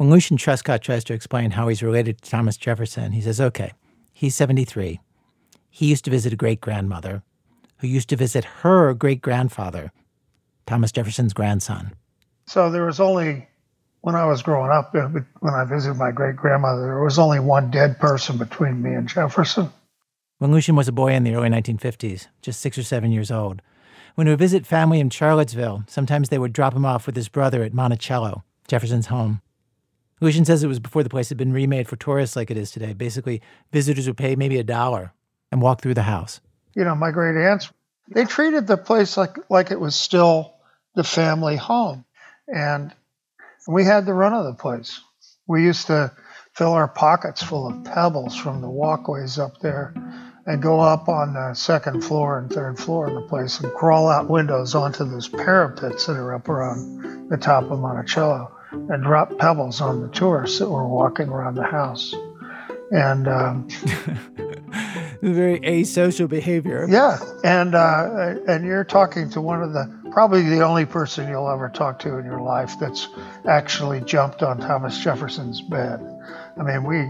When Lucian Truscott tries to explain how he's related to Thomas Jefferson, he says, okay, he's 73. He used to visit a great grandmother who used to visit her great grandfather, Thomas Jefferson's grandson. So there was only, when I was growing up, uh, when I visited my great grandmother, there was only one dead person between me and Jefferson. When Lucian was a boy in the early 1950s, just six or seven years old, when he would visit family in Charlottesville, sometimes they would drop him off with his brother at Monticello, Jefferson's home. Lucian says it was before the place had been remade for tourists like it is today. Basically, visitors would pay maybe a dollar and walk through the house. You know, my great aunts, they treated the place like, like it was still the family home. And we had the run of the place. We used to fill our pockets full of pebbles from the walkways up there and go up on the second floor and third floor of the place and crawl out windows onto those parapets that are up around the top of Monticello and drop pebbles on the tourists that were walking around the house. And um, very asocial behavior. Yeah, and uh, and you're talking to one of the probably the only person you'll ever talk to in your life that's actually jumped on Thomas Jefferson's bed. I mean, we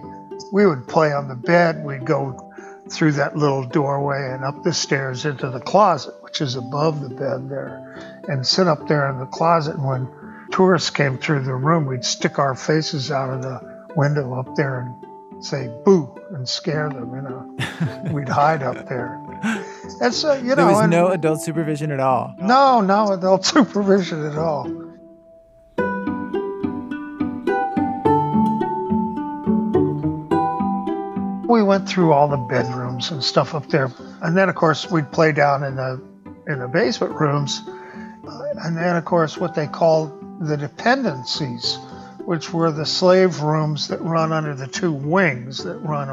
we would play on the bed. We'd go through that little doorway and up the stairs into the closet, which is above the bed there, and sit up there in the closet. And when tourists came through the room, we'd stick our faces out of the window up there and say boo and scare them, you know. we'd hide up there. And so, you know. There was and, no adult supervision at all. No, no adult supervision at all. We went through all the bedrooms and stuff up there. And then, of course, we'd play down in the in the basement rooms. And then, of course, what they called the dependencies, which were the slave rooms that run under the two wings that run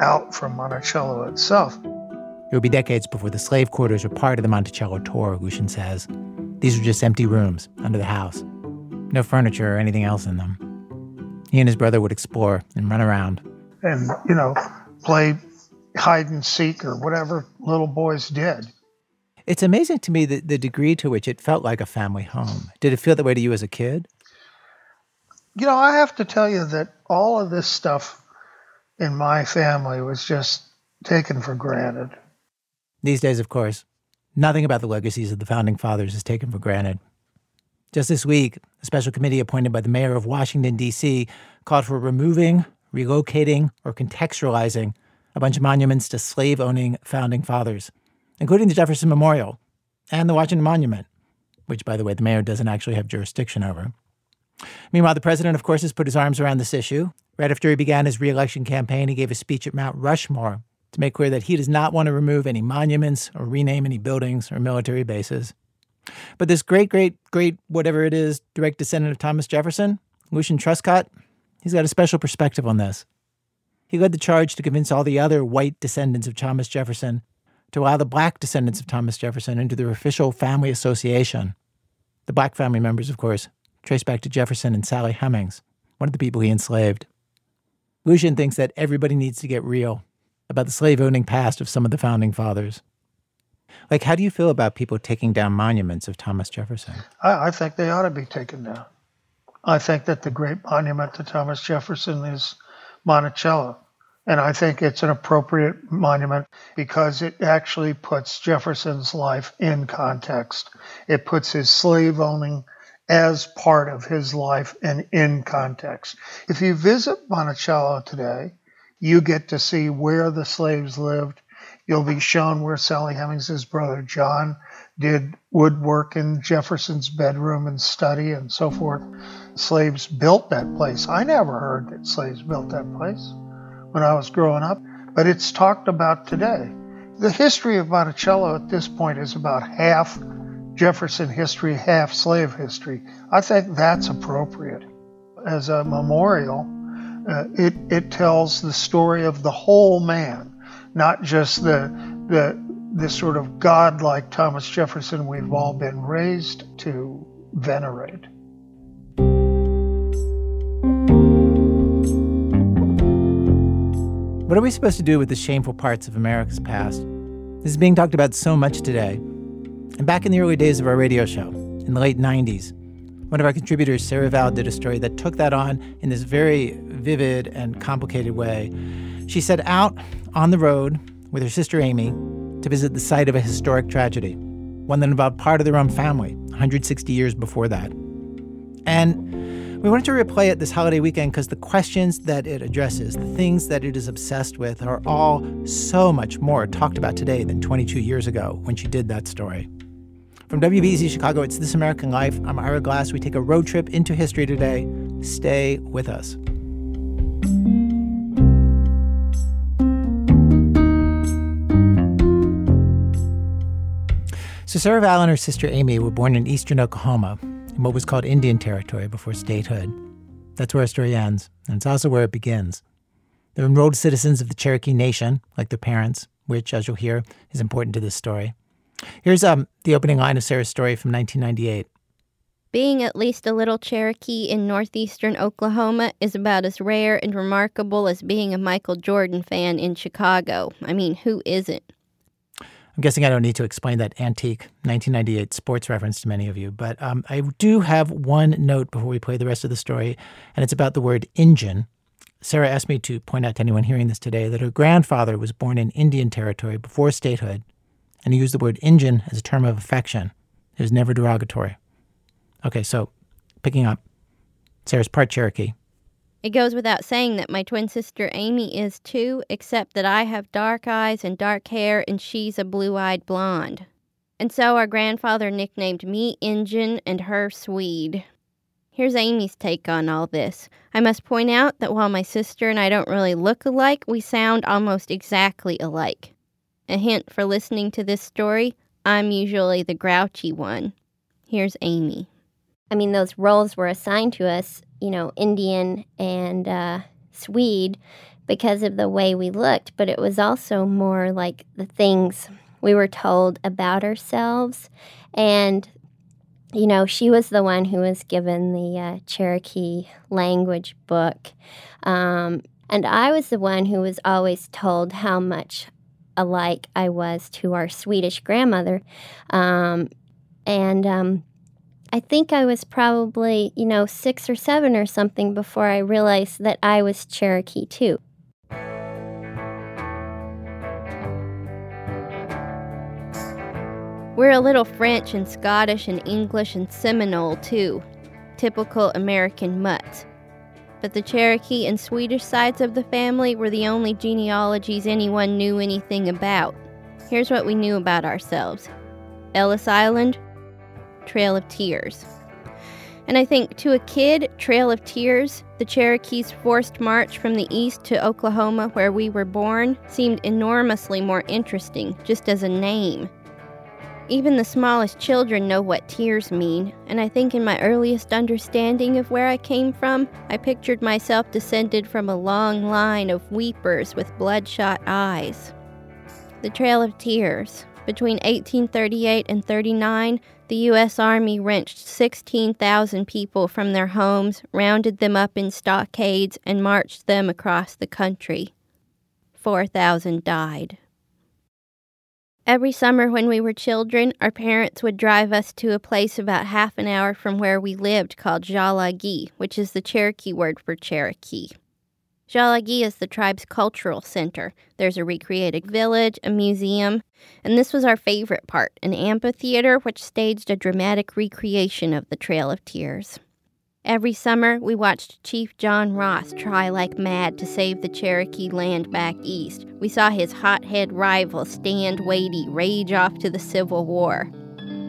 out from Monticello itself. It would be decades before the slave quarters were part of the Monticello tour, Lucian says. These were just empty rooms under the house. No furniture or anything else in them. He and his brother would explore and run around. And, you know, play hide and seek or whatever little boys did. It's amazing to me the, the degree to which it felt like a family home. Did it feel that way to you as a kid? You know, I have to tell you that all of this stuff in my family was just taken for granted. These days, of course, nothing about the legacies of the founding fathers is taken for granted. Just this week, a special committee appointed by the mayor of Washington, D.C., called for removing, relocating, or contextualizing a bunch of monuments to slave owning founding fathers including the Jefferson Memorial and the Washington Monument, which, by the way, the mayor doesn't actually have jurisdiction over. Meanwhile, the president, of course, has put his arms around this issue. Right after he began his reelection campaign, he gave a speech at Mount Rushmore to make clear that he does not want to remove any monuments or rename any buildings or military bases. But this great, great, great, whatever it is, direct descendant of Thomas Jefferson, Lucian Truscott, he's got a special perspective on this. He led the charge to convince all the other white descendants of Thomas Jefferson to allow the black descendants of Thomas Jefferson into their official family association. The black family members, of course, trace back to Jefferson and Sally Hemings, one of the people he enslaved. Lucian thinks that everybody needs to get real about the slave owning past of some of the founding fathers. Like, how do you feel about people taking down monuments of Thomas Jefferson? I, I think they ought to be taken down. I think that the great monument to Thomas Jefferson is Monticello. And I think it's an appropriate monument because it actually puts Jefferson's life in context. It puts his slave owning as part of his life and in context. If you visit Monticello today, you get to see where the slaves lived. You'll be shown where Sally Hemings' brother John did woodwork in Jefferson's bedroom and study and so forth. Slaves built that place. I never heard that slaves built that place when I was growing up, but it's talked about today. The history of Monticello at this point is about half Jefferson history, half slave history. I think that's appropriate. As a memorial, uh, it, it tells the story of the whole man, not just the, the, the sort of godlike Thomas Jefferson we've all been raised to venerate. What are we supposed to do with the shameful parts of America's past? This is being talked about so much today. And back in the early days of our radio show, in the late 90s, One of our contributors, Sarah Vowell, did a story that took that on in this very vivid and complicated way. She set out on the road with her sister Amy to visit the site of a historic tragedy, one that involved part of their own family 160 years before that. And we wanted to replay it this holiday weekend because the questions that it addresses, the things that it is obsessed with, are all so much more talked about today than 22 years ago when she did that story. From WBEZ Chicago, it's This American Life. I'm Ira Glass. We take a road trip into history today. Stay with us. So, Sarah Vowell and her sister Amy were born in eastern Oklahoma, what was called Indian Territory before statehood. That's where our story ends, and it's also where it begins. They're enrolled citizens of the Cherokee Nation, like their parents, which, as you'll hear, is important to this story. Here's um, the opening line of Sarah's story from 1998. Being at least a little Cherokee in northeastern Oklahoma is about as rare and remarkable as being a Michael Jordan fan in Chicago. I mean, who isn't? I'm guessing I don't need to explain that antique 1998 sports reference to many of you, but um, I do have one note before we play the rest of the story, and it's about the word Injun. Sarah asked me to point out to anyone hearing this today that her grandfather was born in Indian Territory before statehood and he used the word Injun as a term of affection. It was never derogatory. Okay, so picking up, Sarah's part Cherokee. It goes without saying that my twin sister Amy is too, except that I have dark eyes and dark hair and she's a blue eyed blonde. And so our grandfather nicknamed me Injun and her Swede. Here's Amy's take on all this. I must point out that while my sister and I don't really look alike, we sound almost exactly alike. A hint for listening to this story I'm usually the grouchy one. Here's Amy. I mean, those roles were assigned to us, you know, Indian and uh, Swede because of the way we looked, but it was also more like the things we were told about ourselves. And, you know, she was the one who was given the uh, Cherokee language book. Um, and I was the one who was always told how much alike I was to our Swedish grandmother. Um, and um, I think I was probably, you know, six or seven or something before I realized that I was Cherokee too. We're a little French and Scottish and English and Seminole too. Typical American mutts but the Cherokee and Swedish sides of the family were the only genealogies anyone knew anything about. Here's what we knew about ourselves Ellis Island, Trail of Tears. And I think to a kid, Trail of Tears, the Cherokees' forced march from the east to Oklahoma, where we were born, seemed enormously more interesting just as a name even the smallest children know what tears mean, and I think in my earliest understanding of where I came from, I pictured myself descended from a long line of weepers with bloodshot eyes. The Trail of Tears. Between 1838 and 39, the U.S. Army wrenched 16,000 people from their homes, rounded them up in stockades, and marched them across the country. 4,000 died. Every summer when we were children, our parents would drive us to a place about half an hour from where we lived called Tsa-La-Gi, which is the Cherokee word for Cherokee. Tsa-La-Gi is the tribe's cultural center. There's a recreated village, a museum, and this was our favorite part an amphitheater which staged a dramatic recreation of the Trail of Tears. Every summer, we watched Chief John Ross try like mad to save the Cherokee land back east. We saw his hothead rival, Stand Watie, rage off to the Civil War.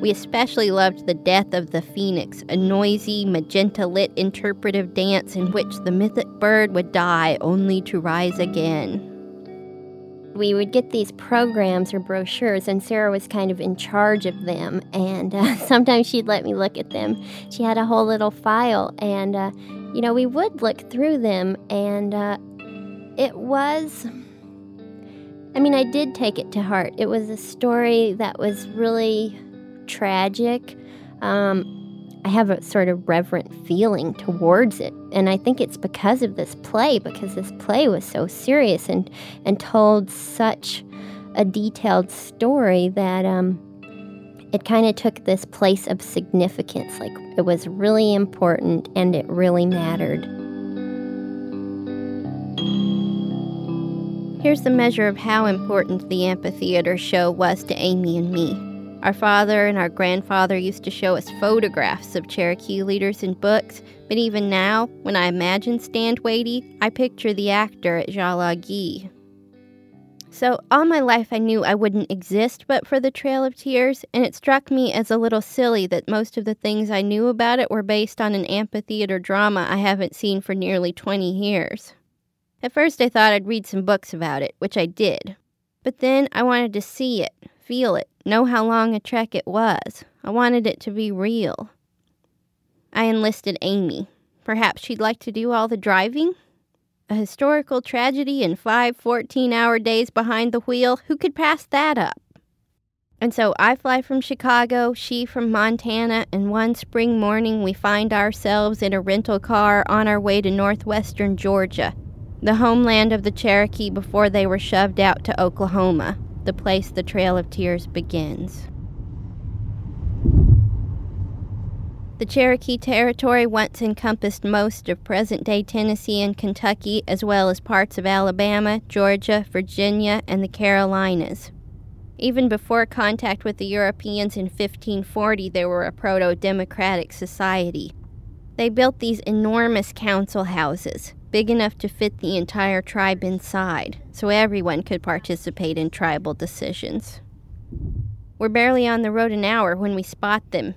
We especially loved the Death of the Phoenix, a noisy, magenta lit interpretive dance in which the mythic bird would die only to rise again we would get these programs or brochures, and Sarah was kind of in charge of them. And uh, sometimes she'd let me look at them. She had a whole little file, and uh, you know, we would look through them, and uh, it was. I mean, I did take it to heart. It was a story that was really tragic. Um, I have a sort of reverent feeling towards it. And I think it's because of this play, because this play was so serious and, and told such a detailed story that um, it kind of took this place of significance. Like it was really important and it really mattered. Here's the measure of how important the amphitheater show was to Amy and me. Our father and our grandfather used to show us photographs of Cherokee leaders in books, but even now, when I imagine Stand Watie, I picture the actor at Tsa-La-Gi. So, all my life I knew I wouldn't exist but for the Trail of Tears, and it struck me as a little silly that most of the things I knew about it were based on an amphitheater drama I haven't seen for nearly 20 years. At first, I thought I'd read some books about it, which I did. But then I wanted to see it, feel it, know how long a trek it was. I wanted it to be real. I enlisted Amy. Perhaps she'd like to do all the driving? A historical tragedy and five 14 hour days behind the wheel, who could pass that up? And so I fly from Chicago, she from Montana, and one spring morning we find ourselves in a rental car on our way to northwestern Georgia, the homeland of the Cherokee before they were shoved out to Oklahoma, the place the Trail of Tears begins. The Cherokee Territory once encompassed most of present day Tennessee and Kentucky, as well as parts of Alabama, Georgia, Virginia, and the Carolinas. Even before contact with the Europeans in 1540, they were a proto democratic society. They built these enormous council houses, big enough to fit the entire tribe inside, so everyone could participate in tribal decisions. We're barely on the road an hour when we spot them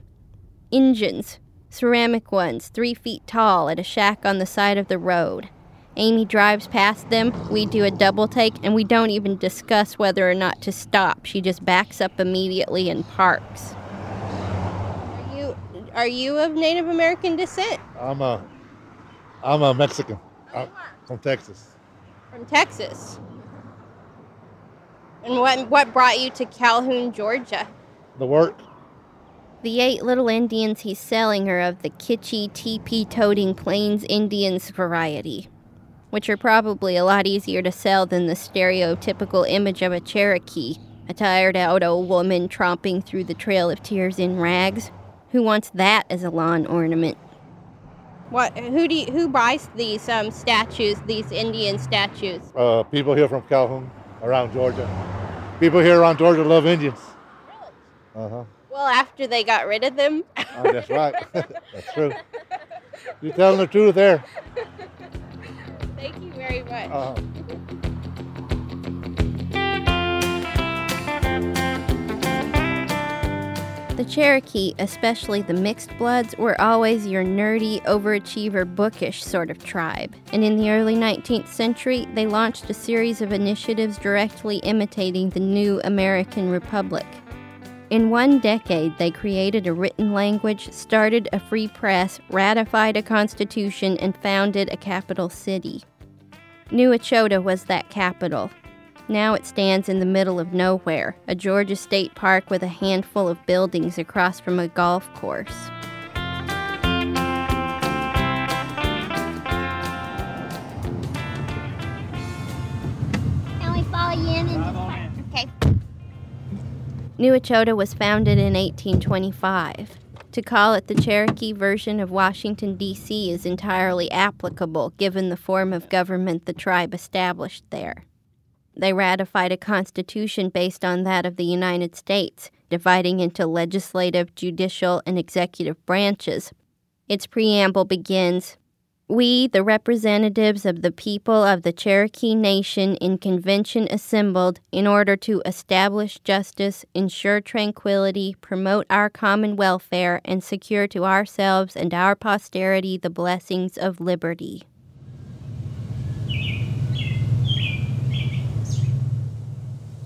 Injuns, ceramic ones, three feet tall, at a shack on the side of the road. Amy drives past them, we do a double take, and we don't even discuss whether or not to stop. She just backs up immediately and parks. Are you are you of Native American descent? I'm a I'm a Mexican. I'm from Texas. From Texas. And what what brought you to Calhoun, Georgia? The work. The eight little Indians he's selling are of the kitschy, teepee toting Plains Indians variety, which are probably a lot easier to sell than the stereotypical image of a Cherokee, a tired out old woman tromping through the Trail of Tears in rags. Who wants that as a lawn ornament? What? Who do you, who buys these um, statues? These Indian statues? Uh, people here from Calhoun, around Georgia. People here around Georgia love Indians. Uh huh. Well, after they got rid of them. Oh, that's right. that's true. You're telling the truth there. Thank you very much. Uh-huh. The Cherokee, especially the mixed bloods, were always your nerdy, overachiever, bookish sort of tribe. And in the early 19th century, they launched a series of initiatives directly imitating the new American Republic. In one decade, they created a written language, started a free press, ratified a constitution, and founded a capital city. New Echota was that capital. Now it stands in the middle of nowhere, a Georgia state park with a handful of buildings across from a golf course. Can we follow you in? And okay. New Echota was founded in 1825. To call it the Cherokee version of Washington, D.C. is entirely applicable given the form of government the tribe established there. They ratified a constitution based on that of the United States, dividing into legislative, judicial, and executive branches. Its preamble begins We, the representatives of the people of the Cherokee Nation in convention assembled in order to establish justice, ensure tranquility, promote our common welfare, and secure to ourselves and our posterity the blessings of liberty.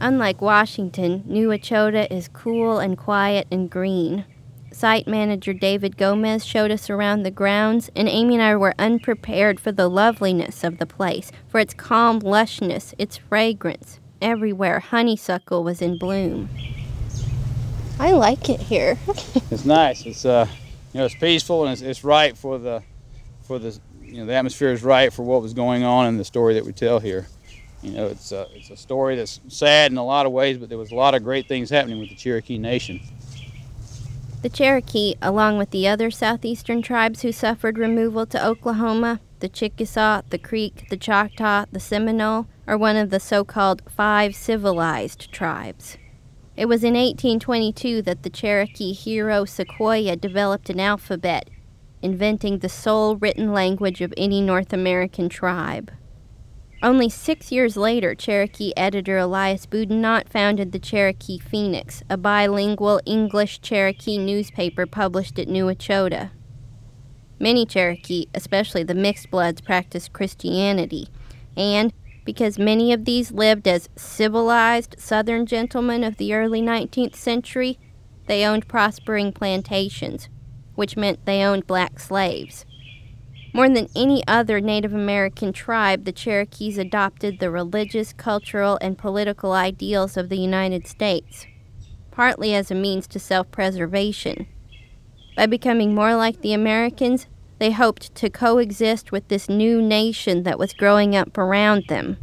Unlike Washington, New Echota is cool and quiet and green. Site manager David Gomez showed us around the grounds, and Amy and I were unprepared for the loveliness of the place, for its calm lushness, its fragrance. Everywhere, honeysuckle was in bloom. I like it here. it's nice. It's uh, you know, it's peaceful and it's, it's right for the, for the, you know, the atmosphere is right for what was going on and the story that we tell here. You know, it's a, it's a story that's sad in a lot of ways, but there was a lot of great things happening with the Cherokee Nation. The Cherokee, along with the other southeastern tribes who suffered removal to Oklahoma, the Chickasaw, the Creek, the Choctaw, the Seminole, are one of the so called five civilized tribes. It was in 1822 that the Cherokee hero Sequoyah developed an alphabet, inventing the sole written language of any North American tribe. Only six years later, Cherokee editor Elias Boudinot founded the Cherokee Phoenix, a bilingual English Cherokee newspaper published at New Echota. Many Cherokee, especially the mixed bloods, practiced Christianity, and because many of these lived as civilized Southern gentlemen of the early 19th century, they owned prospering plantations, which meant they owned black slaves. More than any other Native American tribe, the Cherokees adopted the religious, cultural, and political ideals of the United States, partly as a means to self preservation. By becoming more like the Americans, they hoped to coexist with this new nation that was growing up around them.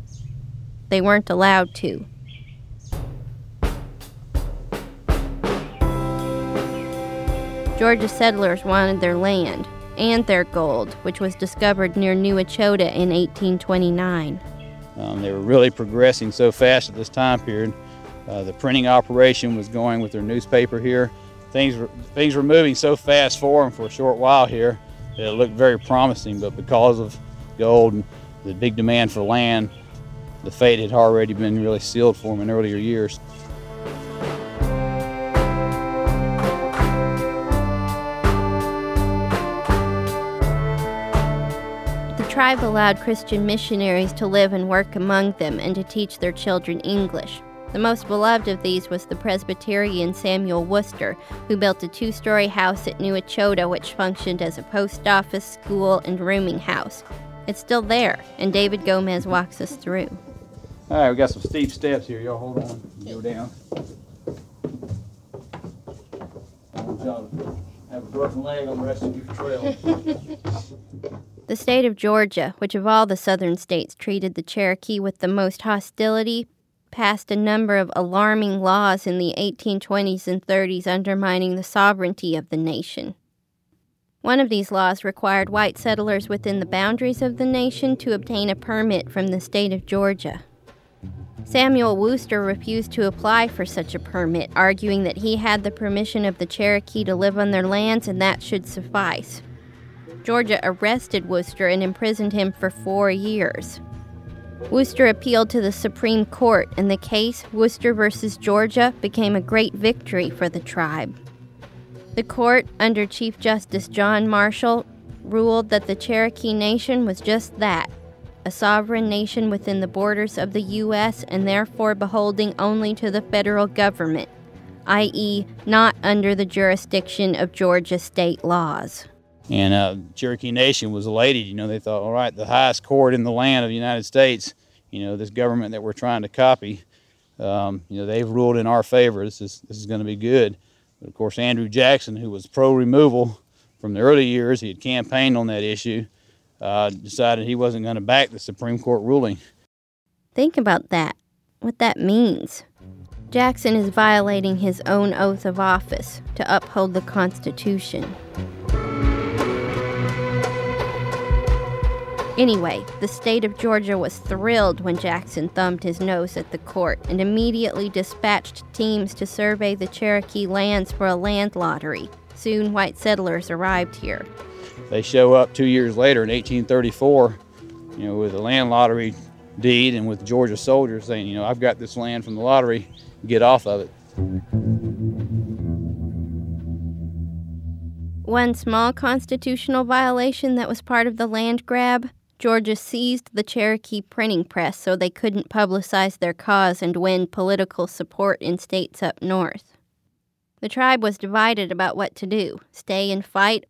They weren't allowed to. Georgia settlers wanted their land and their gold, which was discovered near New Echota in 1829. Um, they were really progressing so fast at this time period. Uh, the printing operation was going with their newspaper here. Things were, things were moving so fast for them for a short while here that it looked very promising, but because of gold and the big demand for land, the fate had already been really sealed for them in earlier years. Tribe allowed Christian missionaries to live and work among them and to teach their children English. The most beloved of these was the Presbyterian Samuel Worcester, who built a two story house at New Echota which functioned as a post office, school, and rooming house. It's still there, and David Gomez walks us through. All right, we got some steep steps here. Y'all hold on. Go down. I have a broken leg on the rest of your trail. The state of Georgia, which of all the southern states treated the Cherokee with the most hostility, passed a number of alarming laws in the 1820s and 30s undermining the sovereignty of the nation. One of these laws required white settlers within the boundaries of the nation to obtain a permit from the state of Georgia. Samuel Worcester refused to apply for such a permit, arguing that he had the permission of the Cherokee to live on their lands and that should suffice. Georgia arrested Worcester and imprisoned him for four years. Worcester appealed to the Supreme Court, and the case, Worcester versus Georgia, became a great victory for the tribe. The court, under Chief Justice John Marshall, ruled that the Cherokee Nation was just that a sovereign nation within the borders of the U.S. and therefore beholding only to the federal government, i.e., not under the jurisdiction of Georgia state laws. And uh, Cherokee Nation was elated. You know, they thought, all right, the highest court in the land of the United States, you know, this government that we're trying to copy, um, you know, they've ruled in our favor. This is, this is going to be good. But of course, Andrew Jackson, who was pro removal from the early years, he had campaigned on that issue, uh, decided he wasn't going to back the Supreme Court ruling. Think about that, what that means. Jackson is violating his own oath of office to uphold the Constitution. Anyway, the state of Georgia was thrilled when Jackson thumbed his nose at the court and immediately dispatched teams to survey the Cherokee lands for a land lottery. Soon, white settlers arrived here. They show up two years later in 1834, you know, with a land lottery deed and with Georgia soldiers saying, you know, I've got this land from the lottery, get off of it. One small constitutional violation that was part of the land grab Georgia seized the Cherokee printing press so they couldn't publicize their cause and win political support in states up north. The tribe was divided about what to do stay and fight,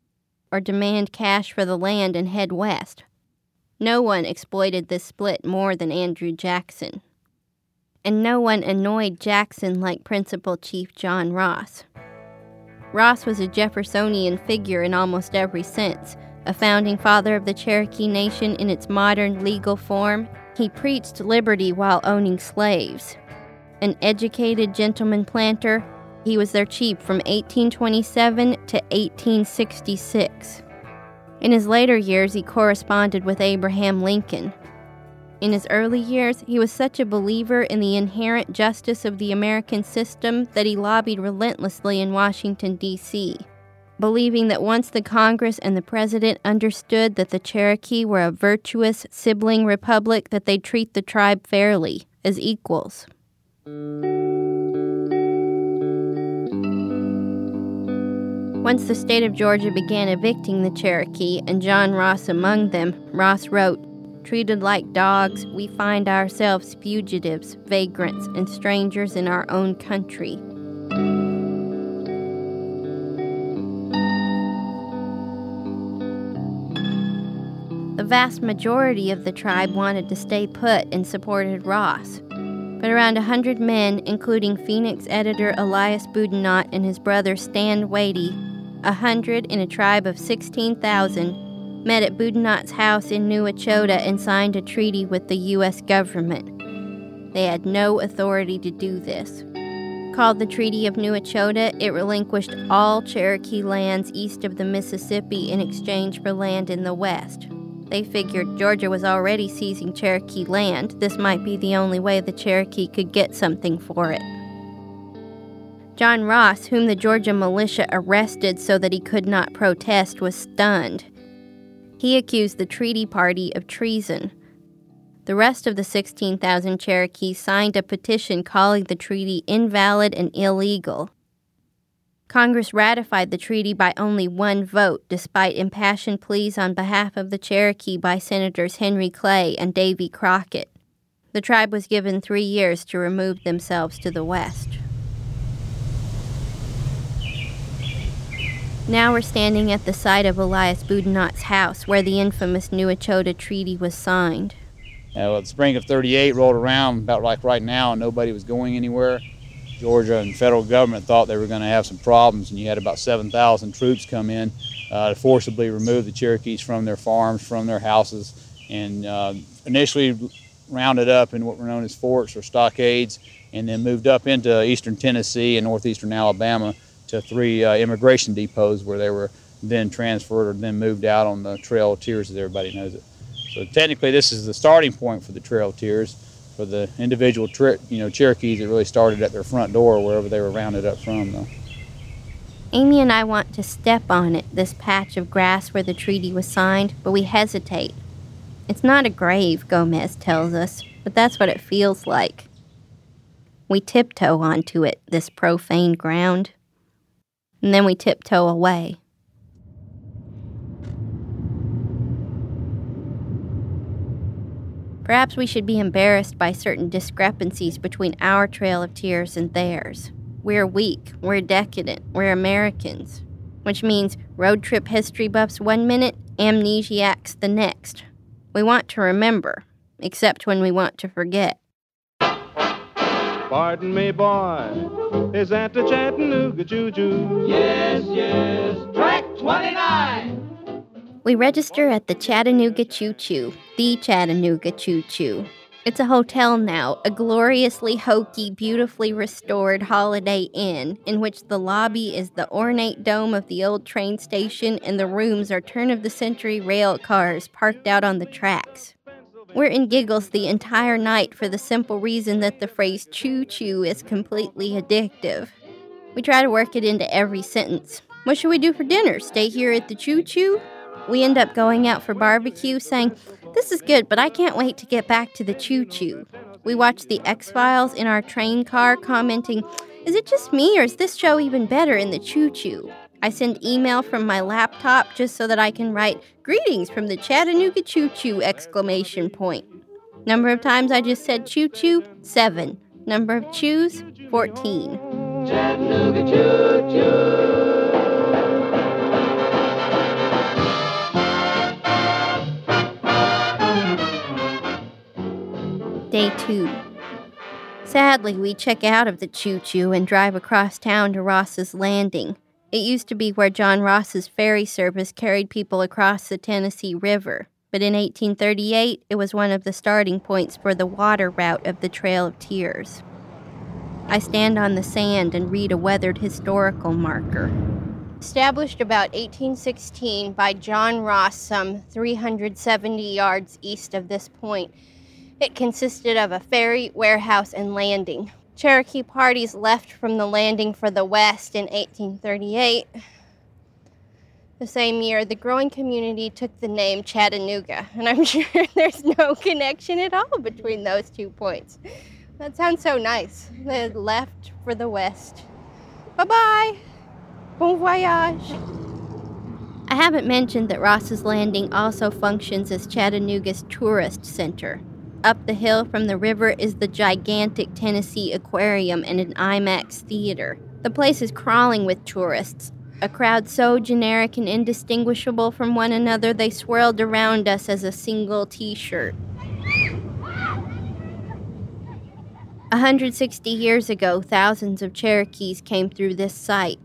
or demand cash for the land and head west. No one exploited this split more than Andrew Jackson. And no one annoyed Jackson like Principal Chief John Ross. Ross was a Jeffersonian figure in almost every sense a founding father of the Cherokee Nation in its modern legal form, he preached liberty while owning slaves. An educated gentleman planter, He was their chief from 1827 to 1866. In his later years, he corresponded with Abraham Lincoln. In his early years, he was such a believer in the inherent justice of the American system that he lobbied relentlessly in Washington, D.C., believing that once the Congress and the President understood that the Cherokee were a virtuous sibling republic, that they'd treat the tribe fairly, as equals. Once the state of Georgia began evicting the Cherokee, and John Ross among them, Ross wrote, Treated like dogs, we find ourselves fugitives, vagrants, and strangers in our own country. The vast majority of the tribe wanted to stay put and supported Ross. But around a hundred men, including Phoenix editor Elias Boudinot and his brother Stand Watie, a hundred in a tribe of 16,000, met at Boudinot's house in New Echota and signed a treaty with the U.S. government. They had no authority to do this. Called the Treaty of New Echota, it relinquished all Cherokee lands east of the Mississippi in exchange for land in the west. They figured Georgia was already seizing Cherokee land. This might be the only way the Cherokee could get something for it. John Ross, whom the Georgia militia arrested so that he could not protest, was stunned. He accused the treaty party of treason. The rest of the 16,000 Cherokees signed a petition calling the treaty invalid and illegal. Congress ratified the treaty by only one vote, despite impassioned pleas on behalf of the Cherokee by Senators Henry Clay and Davy Crockett. The tribe was given three years to remove themselves to the west. Now we're standing at the site of Elias Boudinot's house, where the infamous New Echota Treaty was signed. Uh, well, the spring of 38 rolled around about like right now, and nobody was going anywhere. Georgia and federal government thought they were going to have some problems, and you had about 7,000 troops come in uh, to forcibly remove the Cherokees from their farms, from their houses, and uh, initially rounded up in what were known as forts or stockades, and then moved up into eastern Tennessee and northeastern Alabama to three uh, immigration depots where they were then transferred or then moved out on the Trail of Tears, as everybody knows it. So technically, this is the starting point for the Trail of Tears for the individual tri- you know Cherokees it really started at their front door, wherever they were rounded up from. Though. Amy and I want to step on it, this patch of grass where the treaty was signed, but we hesitate. It's not a grave, Gomez tells us, but that's what it feels like. We tiptoe onto it, this profane ground and then we tiptoe away. Perhaps we should be embarrassed by certain discrepancies between our Trail of Tears and theirs. We're weak, we're decadent, we're Americans, which means road trip history buffs one minute, amnesiacs the next. We want to remember, except when we want to forget. Pardon me, boy. Is that the Chattanooga Choo Choo? Yes, yes. Track 29. We register at the Chattanooga Choo Choo, the Chattanooga Choo Choo. It's a hotel now, a gloriously hokey, beautifully restored Holiday Inn, in which the lobby is the ornate dome of the old train station and the rooms are turn of the century rail cars parked out on the tracks. We're in giggles the entire night for the simple reason that the phrase choo choo is completely addictive. We try to work it into every sentence. What should we do for dinner? Stay here at the choo choo? We end up going out for barbecue saying, This is good, but I can't wait to get back to the choo choo. We watch The X Files in our train car, commenting, Is it just me or is this show even better in the choo choo? I send email from my laptop just so that I can write greetings from the Chattanooga Choo Choo exclamation point. Number of times I just said choo choo, 7. Number of chews, 14. Chattanooga Choo Choo. Day 2. Sadly, we check out of the choo choo and drive across town to Ross's Landing. It used to be where John Ross's ferry service carried people across the Tennessee River, but in 1838 it was one of the starting points for the water route of the Trail of Tears. I stand on the sand and read a weathered historical marker. Established about 1816 by John Ross, some 370 yards east of this point, it consisted of a ferry, warehouse, and landing. Cherokee parties left from the landing for the west in 1838. The same year, the growing community took the name Chattanooga, and I'm sure there's no connection at all between those two points. That sounds so nice. They left for the west. Bye bye. Bon voyage. I haven't mentioned that Ross's Landing also functions as Chattanooga's tourist center. Up the hill from the river is the gigantic Tennessee Aquarium and an IMAX theater. The place is crawling with tourists, a crowd so generic and indistinguishable from one another they swirled around us as a single t shirt. 160 years ago, thousands of Cherokees came through this site.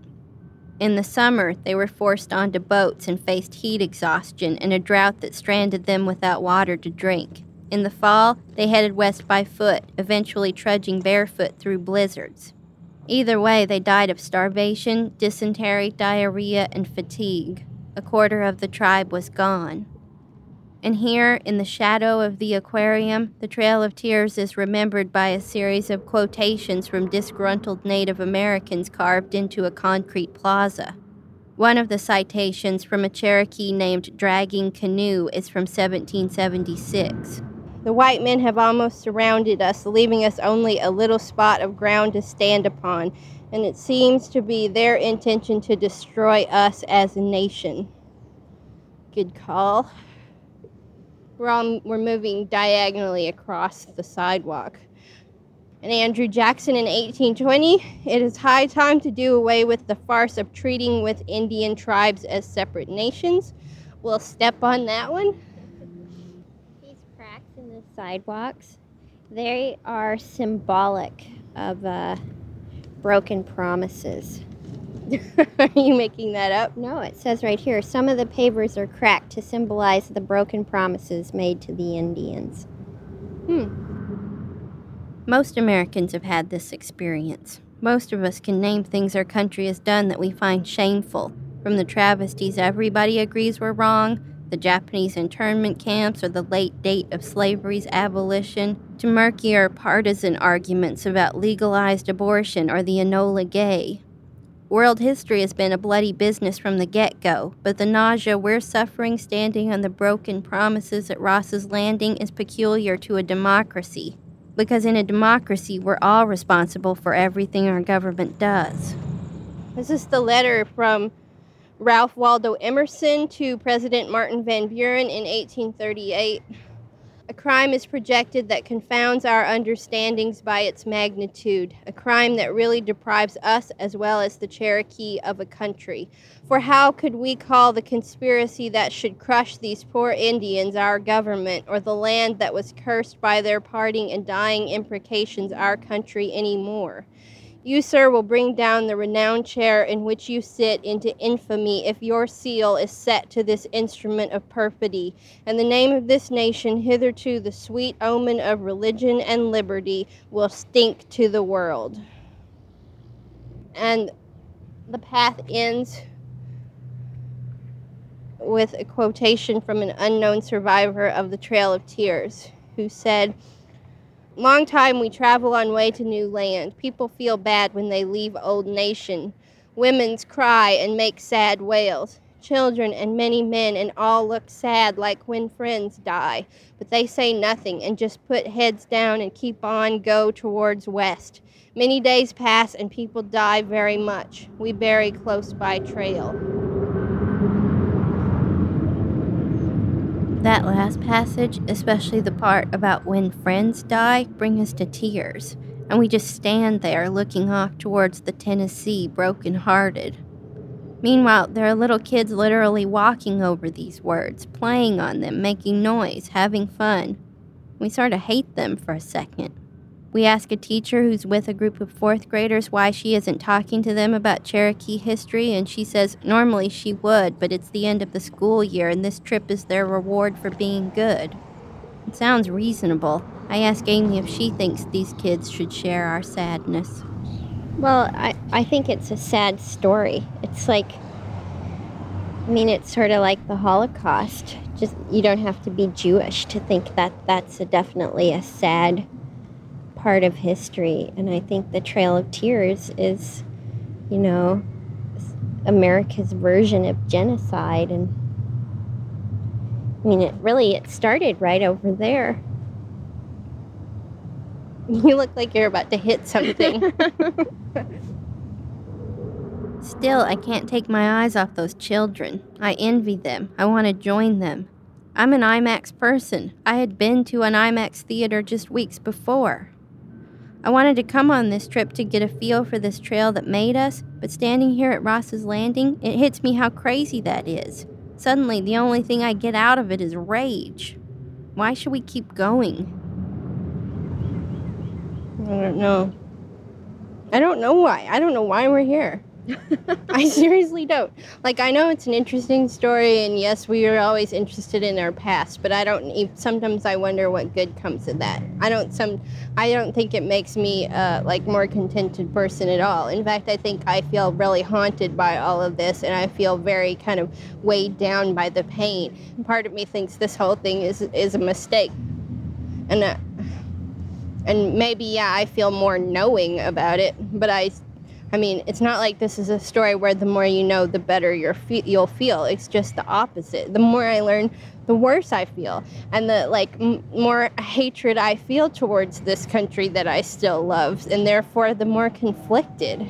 In the summer, they were forced onto boats and faced heat exhaustion and a drought that stranded them without water to drink. In the fall, they headed west by foot, eventually trudging barefoot through blizzards. Either way, they died of starvation, dysentery, diarrhea, and fatigue. A quarter of the tribe was gone. And here, in the shadow of the aquarium, the Trail of Tears is remembered by a series of quotations from disgruntled Native Americans carved into a concrete plaza. One of the citations from a Cherokee named Dragging Canoe is from 1776. The white men have almost surrounded us, leaving us only a little spot of ground to stand upon, and it seems to be their intention to destroy us as a nation. Good call. We're, all, we're moving diagonally across the sidewalk. And Andrew Jackson in 1820, it is high time to do away with the farce of treating with Indian tribes as separate nations. We'll step on that one sidewalks. They are symbolic of uh, broken promises. are you making that up? No, it says right here some of the pavers are cracked to symbolize the broken promises made to the Indians. Hmm. Most Americans have had this experience. Most of us can name things our country has done that we find shameful, from the travesties everybody agrees were wrong the Japanese internment camps or the late date of slavery's abolition, to murkier partisan arguments about legalized abortion or the Enola Gay. World history has been a bloody business from the get go, but the nausea we're suffering standing on the broken promises at Ross's Landing is peculiar to a democracy, because in a democracy, we're all responsible for everything our government does. This is the letter from Ralph Waldo Emerson to President Martin Van Buren in 1838. A crime is projected that confounds our understandings by its magnitude, a crime that really deprives us as well as the Cherokee of a country. For how could we call the conspiracy that should crush these poor Indians our government, or the land that was cursed by their parting and dying imprecations our country any more? You, sir, will bring down the renowned chair in which you sit into infamy if your seal is set to this instrument of perfidy, and the name of this nation, hitherto the sweet omen of religion and liberty, will stink to the world. And the path ends with a quotation from an unknown survivor of the Trail of Tears, who said, Long time we travel on way to new land. People feel bad when they leave old nation. Women's cry and make sad wails. Children and many men and all look sad like when friends die. But they say nothing and just put heads down and keep on go towards west. Many days pass and people die very much. We bury close by trail. That last passage, especially the part about when friends die, bring us to tears, and we just stand there looking off towards the Tennessee, broken-hearted. Meanwhile, there are little kids literally walking over these words, playing on them, making noise, having fun. We sort of hate them for a second. We ask a teacher who's with a group of fourth graders why she isn't talking to them about Cherokee history, and she says normally she would, but it's the end of the school year and this trip is their reward for being good. It sounds reasonable. I ask Amy if she thinks these kids should share our sadness. Well, I, I think it's a sad story. It's like, I mean, it's sort of like the Holocaust. Just you don't have to be Jewish to think that that's a, definitely a sad part of history. And I think the Trail of Tears is, you know, America's version of genocide. And I mean, it really it started right over there. You look like you're about to hit something. Still, I can't take my eyes off those children. I envy them. I want to join them. I'm an IMAX person. I had been to an IMAX theater just weeks before. I wanted to come on this trip to get a feel for this trail that made us, but standing here at Ross's Landing, it hits me how crazy that is. Suddenly, the only thing I get out of it is rage. Why should we keep going? I don't know. I don't know why. I don't know why we're here. I seriously don't. Like, I know it's an interesting story, and yes, we are always interested in our past, but I don't. Sometimes I wonder what good comes of that. I don't. Some. I don't think it makes me uh, like more contented person at all. In fact, I think I feel really haunted by all of this, and I feel very kind of weighed down by the pain. Part of me thinks this whole thing is is a mistake, and. Uh, and maybe yeah i feel more knowing about it but i i mean it's not like this is a story where the more you know the better fe- you'll feel. It's just the opposite. The more i learn the worse i feel. And the like more hatred i feel towards this country that i still love and therefore the more conflicted.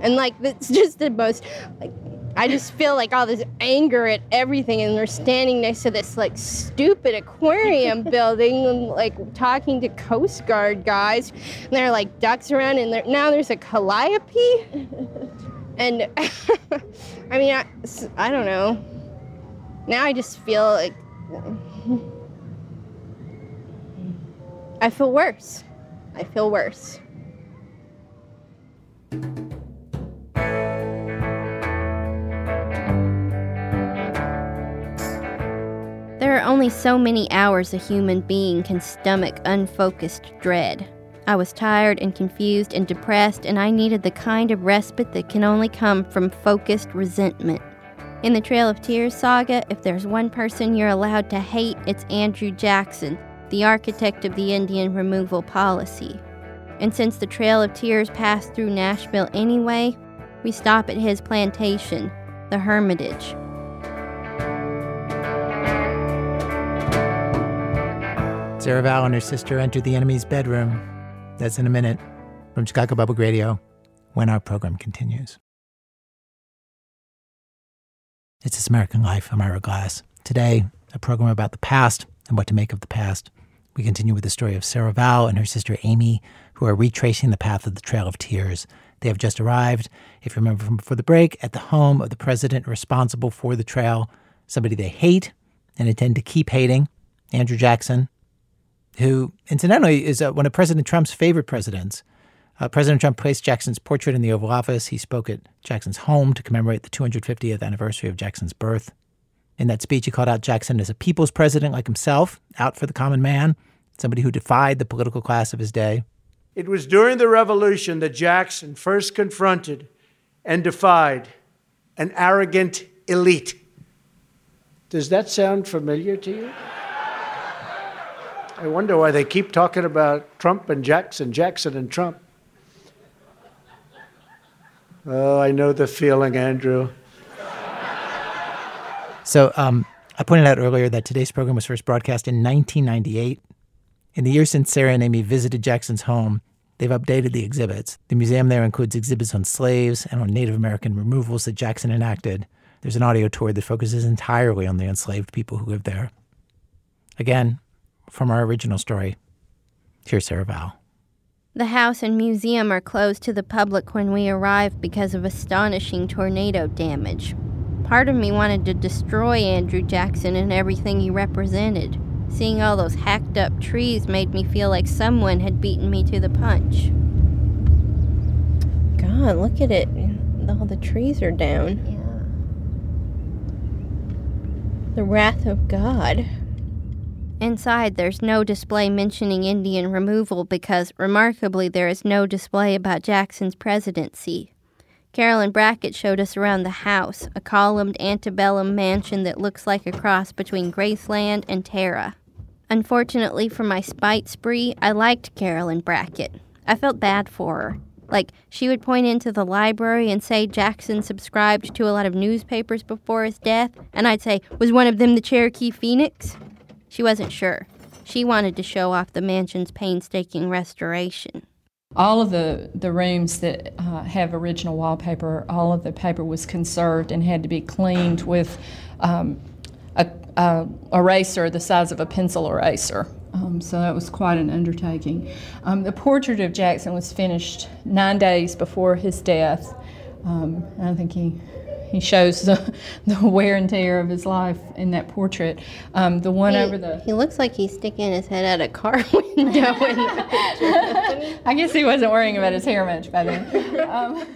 And like it's just the most like I just feel like all this anger at everything, and they're standing next to this like stupid aquarium building, and like talking to Coast Guard guys, and they're like ducks around, and now there's a calliope, and I mean, I, I don't know. Now I just feel like I feel worse. I feel worse. There are only so many hours a human being can stomach unfocused dread. I was tired and confused and depressed, and I needed the kind of respite that can only come from focused resentment. In the Trail of Tears saga, if there's one person you're allowed to hate, it's Andrew Jackson, the architect of the Indian removal policy. And since the Trail of Tears passed through Nashville anyway, we stop at his plantation, the Hermitage. Sarah Vowell and her sister enter the enemy's bedroom. That's in a minute. From Chicago Public Radio, when our program continues. It's This American Life. I'm Ira Glass. Today, a program about the past and what to make of the past. We continue with the story of Sarah Vowell and her sister Amy, who are retracing the path of the Trail of Tears. They have just arrived, if you remember from before the break, at the home of the president responsible for the trail, somebody they hate and intend to keep hating, Andrew Jackson, who incidentally is uh, one of President Trump's favorite presidents. Uh, President Trump placed Jackson's portrait in the Oval Office. He spoke at Jackson's home to commemorate the 250th anniversary of Jackson's birth. In that speech, he called out Jackson as a people's president like himself, out for the common man, somebody who defied the political class of his day. It was during the revolution that Jackson first confronted and defied an arrogant elite. Does that sound familiar to you? I wonder why they keep talking about Trump and Jackson, Jackson and Trump. Oh, I know the feeling, Andrew. So um, I pointed out earlier that today's program was first broadcast in 1998. In the years since Sarah and Amy visited Jackson's home, they've updated the exhibits. The museum there includes exhibits on slaves and on Native American removals that Jackson enacted. There's an audio tour that focuses entirely on the enslaved people who lived there. Again, from our original story, here's Sarah Vowell. The house and museum are closed to the public when we arrive because of astonishing tornado damage. Part of me wanted to destroy Andrew Jackson and everything he represented. Seeing all those hacked up trees made me feel like someone had beaten me to the punch. God, look at it. All the trees are down. Yeah. The wrath of God. Inside, there's no display mentioning Indian removal because, remarkably, there is no display about Jackson's presidency. Carolyn Brackett showed us around the house, a columned antebellum mansion that looks like a cross between Graceland and Tara. Unfortunately for my spite spree, I liked Carolyn Brackett. I felt bad for her. Like, she would point into the library and say Jackson subscribed to a lot of newspapers before his death, and I'd say, Was one of them the Cherokee Phoenix? She wasn't sure. She wanted to show off the mansion's painstaking restoration. All of the, the rooms that uh, have original wallpaper, all of the paper was conserved and had to be cleaned with um, a, a eraser the size of a pencil eraser. Um, so that was quite an undertaking. Um, the portrait of Jackson was finished nine days before his death. Um, I think he he shows the, the wear and tear of his life in that portrait. Um, the one he, over the he looks like he's sticking his head out of a car window. I guess he wasn't worrying about his hair much by then. Um,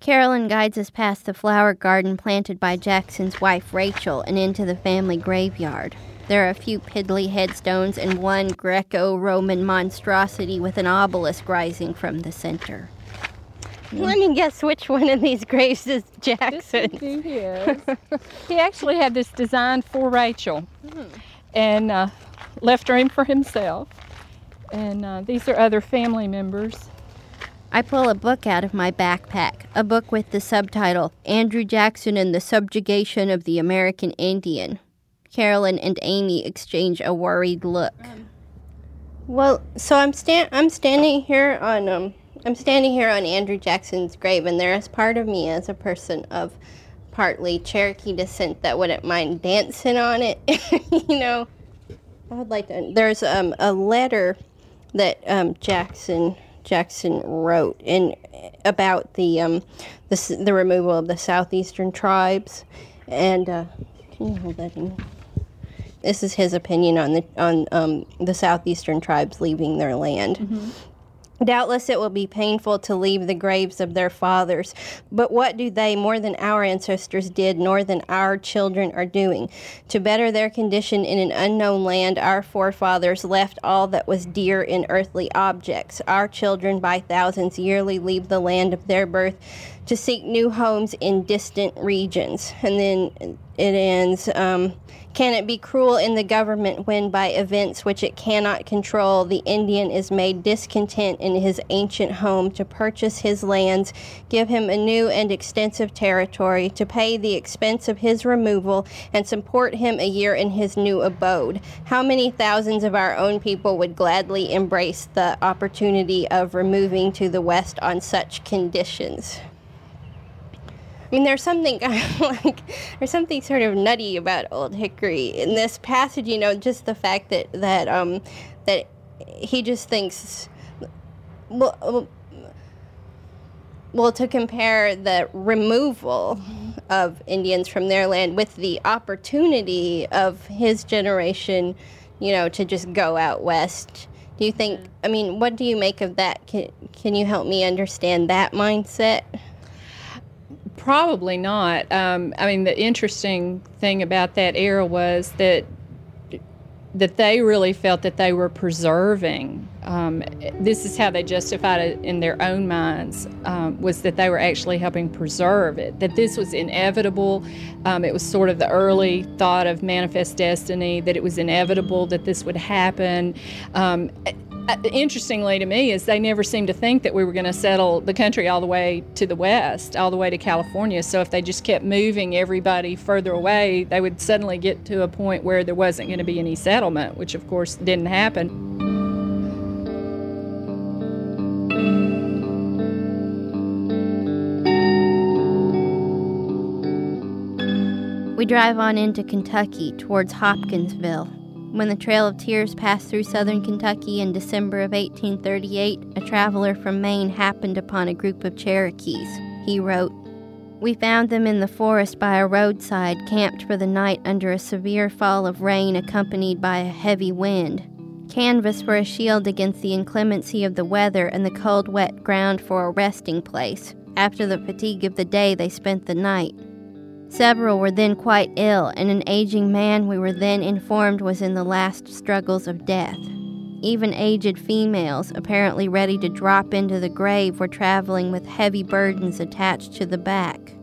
Carolyn guides us past the flower garden planted by Jackson's wife Rachel and into the family graveyard. There are a few piddly headstones and one Greco Roman monstrosity with an obelisk rising from the center. Let me guess which one of these graves is Jackson. he actually had this designed for Rachel and uh, left room for himself. And uh, these are other family members. I pull a book out of my backpack, a book with the subtitle Andrew Jackson and the Subjugation of the American Indian. Carolyn and Amy exchange a worried look. Well, so I'm stand I'm standing here on um I'm standing here on Andrew Jackson's grave, and there is part of me as a person of partly Cherokee descent that wouldn't mind dancing on it. you know, I would like to. There's um, a letter that um, Jackson Jackson wrote in about the um, the the removal of the southeastern tribes, and uh, can you hold that in? This is his opinion on the on um, the southeastern tribes leaving their land. Mm-hmm. Doubtless it will be painful to leave the graves of their fathers, but what do they, more than our ancestors did, nor than our children are doing? To better their condition in an unknown land, our forefathers left all that was dear in earthly objects. Our children, by thousands, yearly leave the land of their birth to seek new homes in distant regions. And then it ends. Um, can it be cruel in the government when, by events which it cannot control, the Indian is made discontent in his ancient home to purchase his lands, give him a new and extensive territory, to pay the expense of his removal, and support him a year in his new abode? How many thousands of our own people would gladly embrace the opportunity of removing to the West on such conditions? I mean, there's something like there's something sort of nutty about Old Hickory in this passage. You know, just the fact that that um, that he just thinks well, well to compare the removal of Indians from their land with the opportunity of his generation, you know, to just go out west. Do you think? I mean, what do you make of that? Can, can you help me understand that mindset? Probably not. Um, I mean, the interesting thing about that era was that that they really felt that they were preserving. Um, this is how they justified it in their own minds um, was that they were actually helping preserve it. That this was inevitable. Um, it was sort of the early thought of manifest destiny. That it was inevitable that this would happen. Uh, interestingly to me is they never seemed to think that we were going to settle the country all the way to the west, all the way to California. So if they just kept moving everybody further away, they would suddenly get to a point where there wasn't going to be any settlement, which of course didn't happen. We drive on into Kentucky towards Hopkinsville. When the Trail of Tears passed through southern Kentucky in December of 1838, a traveler from Maine happened upon a group of Cherokees. He wrote, We found them in the forest by a roadside, camped for the night under a severe fall of rain accompanied by a heavy wind. Canvas for a shield against the inclemency of the weather and the cold, wet ground for a resting place. After the fatigue of the day, they spent the night. Several were then quite ill, and an aging man we were then informed was in the last struggles of death. Even aged females, apparently ready to drop into the grave, were traveling with heavy burdens attached to the back.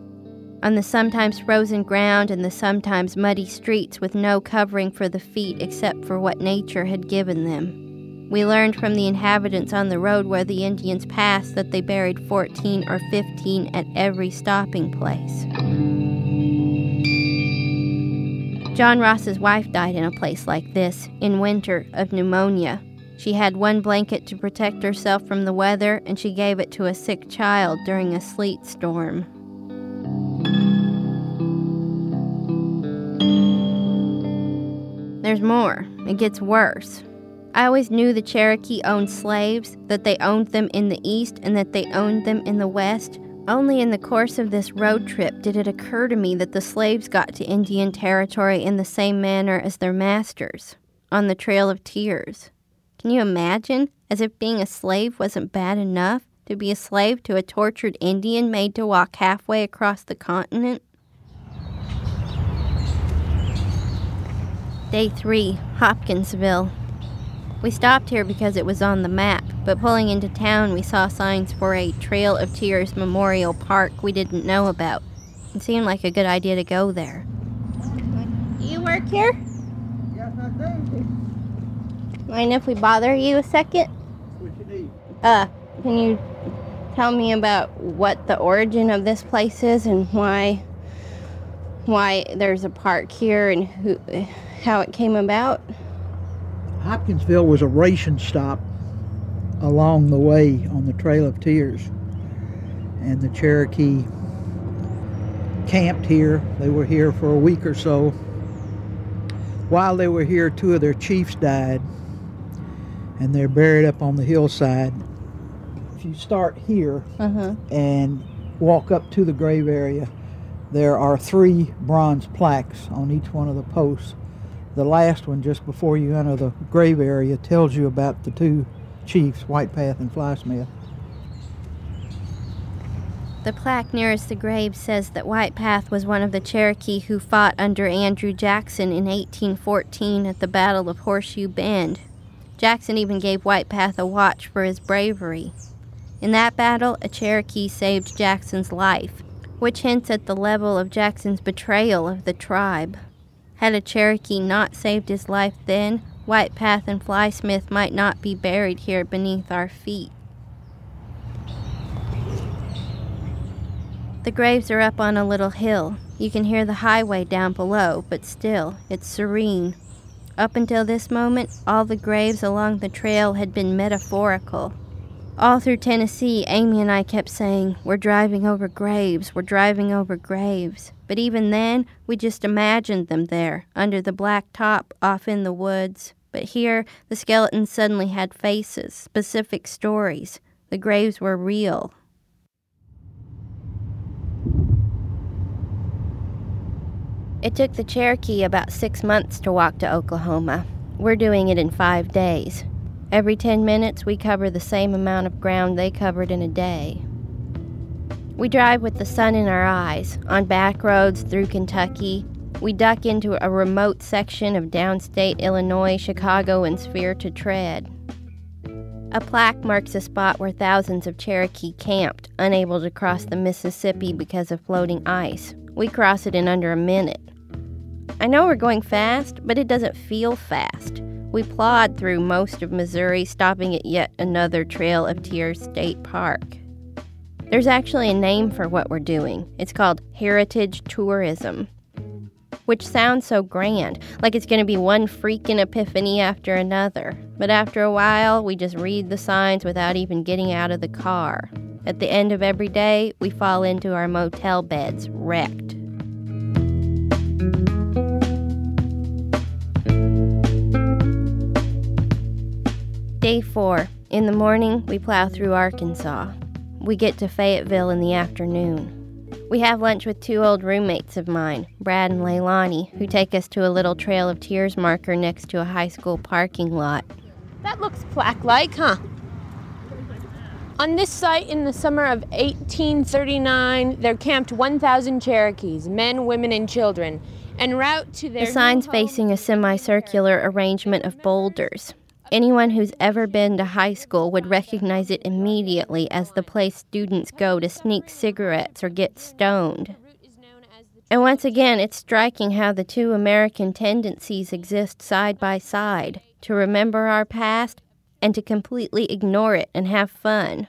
On the sometimes frozen ground and the sometimes muddy streets with no covering for the feet except for what nature had given them. We learned from the inhabitants on the road where the Indians passed that they buried 14 or 15 at every stopping place. John Ross's wife died in a place like this in winter of pneumonia. She had one blanket to protect herself from the weather, and she gave it to a sick child during a sleet storm. There's more. It gets worse. I always knew the Cherokee owned slaves, that they owned them in the East, and that they owned them in the West. Only in the course of this road trip did it occur to me that the slaves got to Indian territory in the same manner as their masters, on the Trail of Tears. Can you imagine? As if being a slave wasn't bad enough, to be a slave to a tortured Indian made to walk halfway across the continent? Day 3, Hopkinsville. We stopped here because it was on the map, but pulling into town, we saw signs for a Trail of Tears Memorial Park we didn't know about. It seemed like a good idea to go there. You work here? Yes, I do. Mind if we bother you a second? What you need? Uh, can you tell me about what the origin of this place is and why why there's a park here and who how it came about? Hopkinsville was a ration stop along the way on the Trail of Tears. And the Cherokee camped here. They were here for a week or so. While they were here, two of their chiefs died, and they're buried up on the hillside. If you start here Uh-huh. and walk up to the grave area, there are three bronze plaques on each one of the posts. The last one, just before you enter the grave area, tells you about the two chiefs, White Path and Flysmith. The plaque nearest the grave says that White Path was one of the Cherokee who fought under Andrew Jackson in 1814 at the Battle of Horseshoe Bend. Jackson even gave White Path a watch for his bravery. In that battle, a Cherokee saved Jackson's life, which hints at the level of Jackson's betrayal of the tribe. Had a Cherokee not saved his life then, White Path and Flysmith might not be buried here beneath our feet. The graves are up on a little hill. You can hear the highway down below, but still, it's serene. Up until this moment, all the graves along the trail had been metaphorical. All through Tennessee, Amy and I kept saying, We're driving over graves, we're driving over graves. But even then, we just imagined them there, under the black top, off in the woods. But here, the skeletons suddenly had faces, specific stories. The graves were real. It took the Cherokee about six months to walk to Oklahoma. We're doing it in five days. Every 10 minutes, we cover the same amount of ground they covered in a day. We drive with the sun in our eyes, on back roads through Kentucky. We duck into a remote section of downstate Illinois, Chicago, and Sphere to tread. A plaque marks a spot where thousands of Cherokee camped, unable to cross the Mississippi because of floating ice. We cross it in under a minute. I know we're going fast, but it doesn't feel fast. We plod through most of Missouri, stopping at yet another Trail of Tears State Park. There's actually a name for what we're doing. It's called heritage tourism, which sounds so grand, like it's going to be one freaking epiphany after another. But after a while, we just read the signs without even getting out of the car. At the end of every day, we fall into our motel beds, wrecked. Day 4. In the morning, we plow through Arkansas. We get to Fayetteville in the afternoon. We have lunch with two old roommates of mine, Brad and Leilani, who take us to a little Trail of Tears marker next to a high school parking lot. That looks plaque like, huh? On this site in the summer of 1839, there camped 1,000 Cherokees, men, women, and children, en route to their. The sign's facing a semicircular arrangement of boulders. Anyone who's ever been to high school would recognize it immediately as the place students go to sneak cigarettes or get stoned. And once again, it's striking how the two American tendencies exist side by side to remember our past and to completely ignore it and have fun.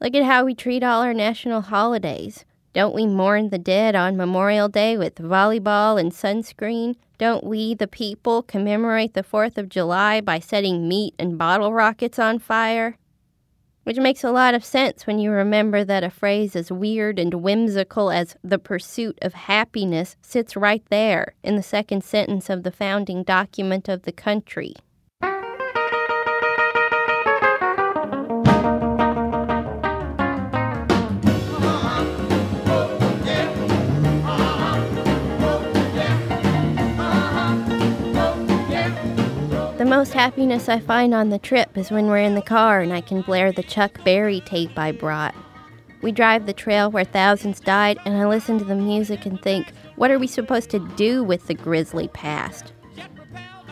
Look at how we treat all our national holidays. Don't we mourn the dead on Memorial Day with volleyball and sunscreen? Don't we, the people, commemorate the 4th of July by setting meat and bottle rockets on fire? Which makes a lot of sense when you remember that a phrase as weird and whimsical as the pursuit of happiness sits right there in the second sentence of the founding document of the country. Most happiness I find on the trip is when we're in the car and I can blare the Chuck Berry tape I brought. We drive the trail where thousands died, and I listen to the music and think, what are we supposed to do with the grisly past?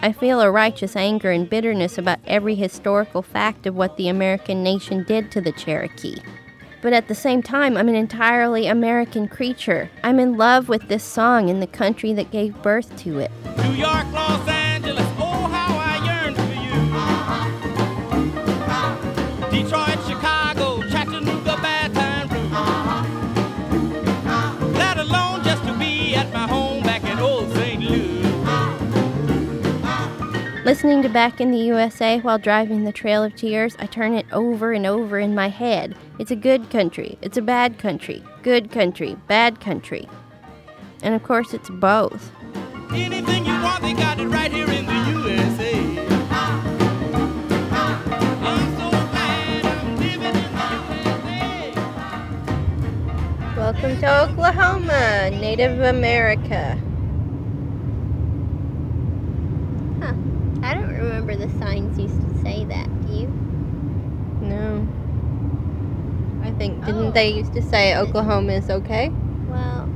I feel a righteous anger and bitterness about every historical fact of what the American nation did to the Cherokee. But at the same time, I'm an entirely American creature. I'm in love with this song and the country that gave birth to it. Listening to Back in the USA while driving the Trail of Tears, I turn it over and over in my head. It's a good country, it's a bad country, good country, bad country. And of course, it's both. Anything you want, they got it right here in the USA. So glad I'm living in the USA. Welcome to Oklahoma, Native America. Huh. I don't remember the signs used to say that. Do you? No. I think, didn't Oh. they used to say Oklahoma is okay? Well,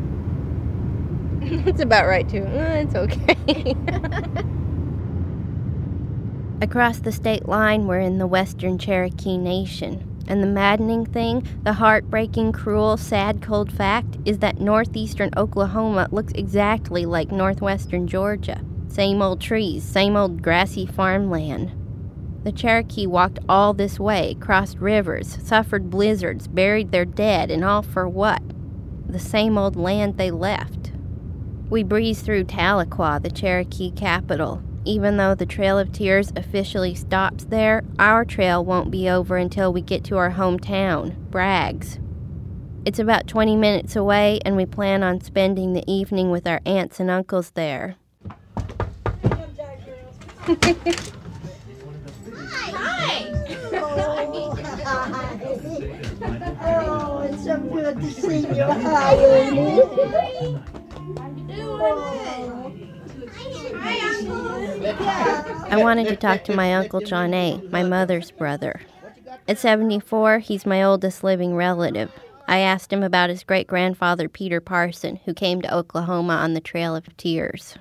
That's about right, too. Uh, it's okay. Across the state line, we're in the Western Cherokee Nation. And the maddening thing, the heartbreaking, cruel, sad, cold fact, is that northeastern Oklahoma looks exactly like northwestern Georgia. Same old trees, same old grassy farmland. The Cherokee walked all this way, crossed rivers, suffered blizzards, buried their dead, and all for what? The same old land they left. We breeze through Tahlequah, the Cherokee capital. Even though the Trail of Tears officially stops there, our trail won't be over until we get to our hometown, Braggs. It's about 20 minutes away, and we plan on spending the evening with our aunts and uncles there. Oh, it's so good to see you. Hi. I wanted to talk to my uncle John A., my mother's brother. At 74, he's my oldest living relative. I asked him about his great grandfather, Peter Parson, who came to Oklahoma on the Trail of Tears.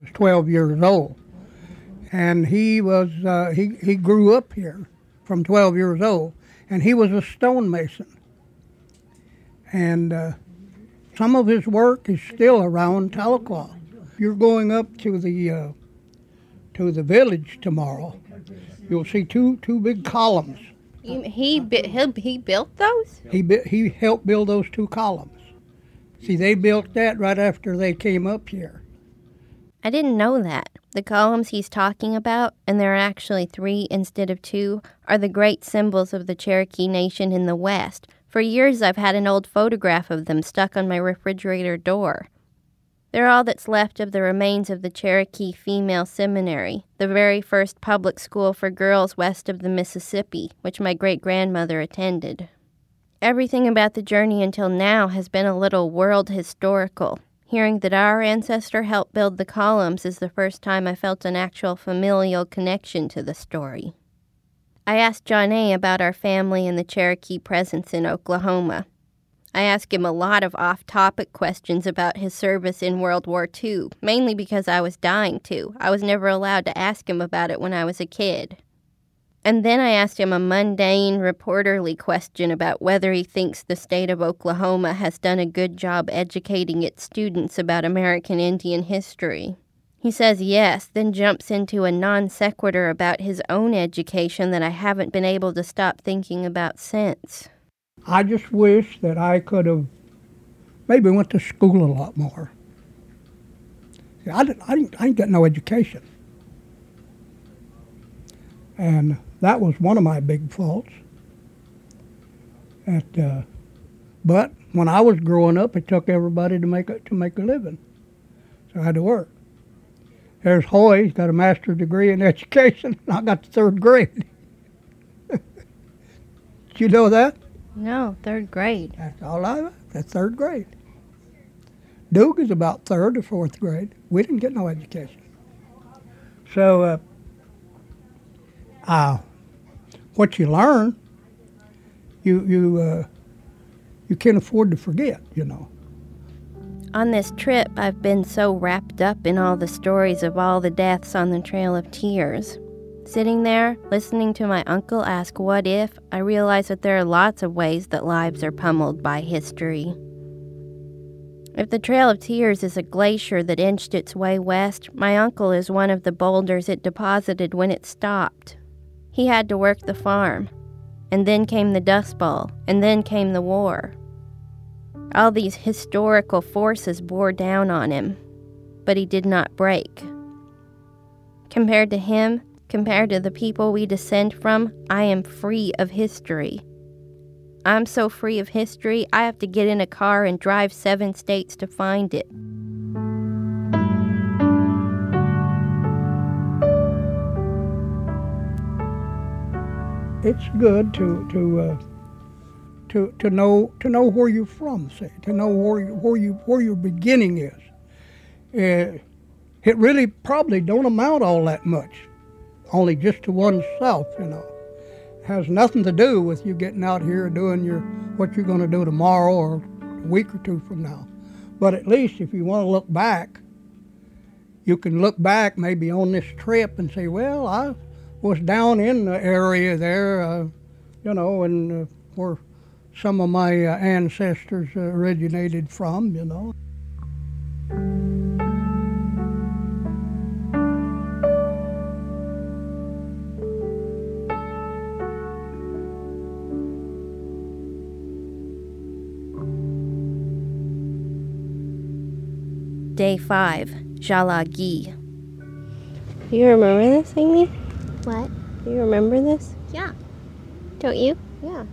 was 12 years old. And he was uh, he he grew up here from 12 years old, and he was a stonemason. And uh, some of his work is still around Tahlequah. You're going up to the uh, to the village tomorrow. You'll see two two big columns. You, he, he he built those? He he helped build those two columns. See, they built that right after they came up here. I didn't know that. The columns he's talking about, and there are actually three instead of two, are the great symbols of the Cherokee Nation in the West. For years, I've had an old photograph of them stuck on my refrigerator door. They're all that's left of the remains of the Cherokee Female Seminary, the very first public school for girls west of the Mississippi, which my great grandmother attended. Everything about the journey until now has been a little world historical. Hearing that our ancestor helped build the columns is the first time I felt an actual familial connection to the story. I asked John A. about our family and the Cherokee presence in Oklahoma. I asked him a lot of off topic questions about his service in World War II, mainly because I was dying to. I was never allowed to ask him about it when I was a kid. And then I asked him a mundane, reporterly question about whether he thinks the state of Oklahoma has done a good job educating its students about American Indian history. He says yes, then jumps into a non sequitur about his own education that I haven't been able to stop thinking about since. I just wish that I could have maybe went to school a lot more. See, I, didn't, I, didn't, I ain't got no education. And that was one of my big faults. At, uh, but when I was growing up, it took everybody to make a, to make a living, so I had to work. There's Hoy, he's got a master's degree in education, and I got the third grade. Did you know that? No, third grade. That's all I. That's third grade. Duke is about third or fourth grade. We didn't get no education. So, uh, uh, what you learn, you you uh, you can't afford to forget. You know. On this trip, I've been so wrapped up in all the stories of all the deaths on the Trail of Tears. Sitting there, listening to my uncle ask what if, I realize that there are lots of ways that lives are pummeled by history. If the Trail of Tears is a glacier that inched its way west, my uncle is one of the boulders it deposited when it stopped. He had to work the farm. And then came the Dust Bowl, and then came the war. All these historical forces bore down on him, but he did not break. Compared to him, compared to the people we descend from, I am free of history. I'm so free of history, I have to get in a car and drive seven states to find it. It's good to to uh, to to know to know where you're from, say, to know where you, where you where your beginning is. Uh, it really probably don't amount all that much, only just to oneself, you know. It has nothing to do with you getting out here doing your what you're going to do tomorrow or a week or two from now. But at least if you want to look back, you can look back maybe on this trip and say, well, I was down in the area there, uh, you know, and uh, where some of my uh, ancestors uh, originated from, you know. Day 5, Tsa-La-Gi. Do you remember this, Amy? What? Do you remember this? Yeah. Don't you? Yeah.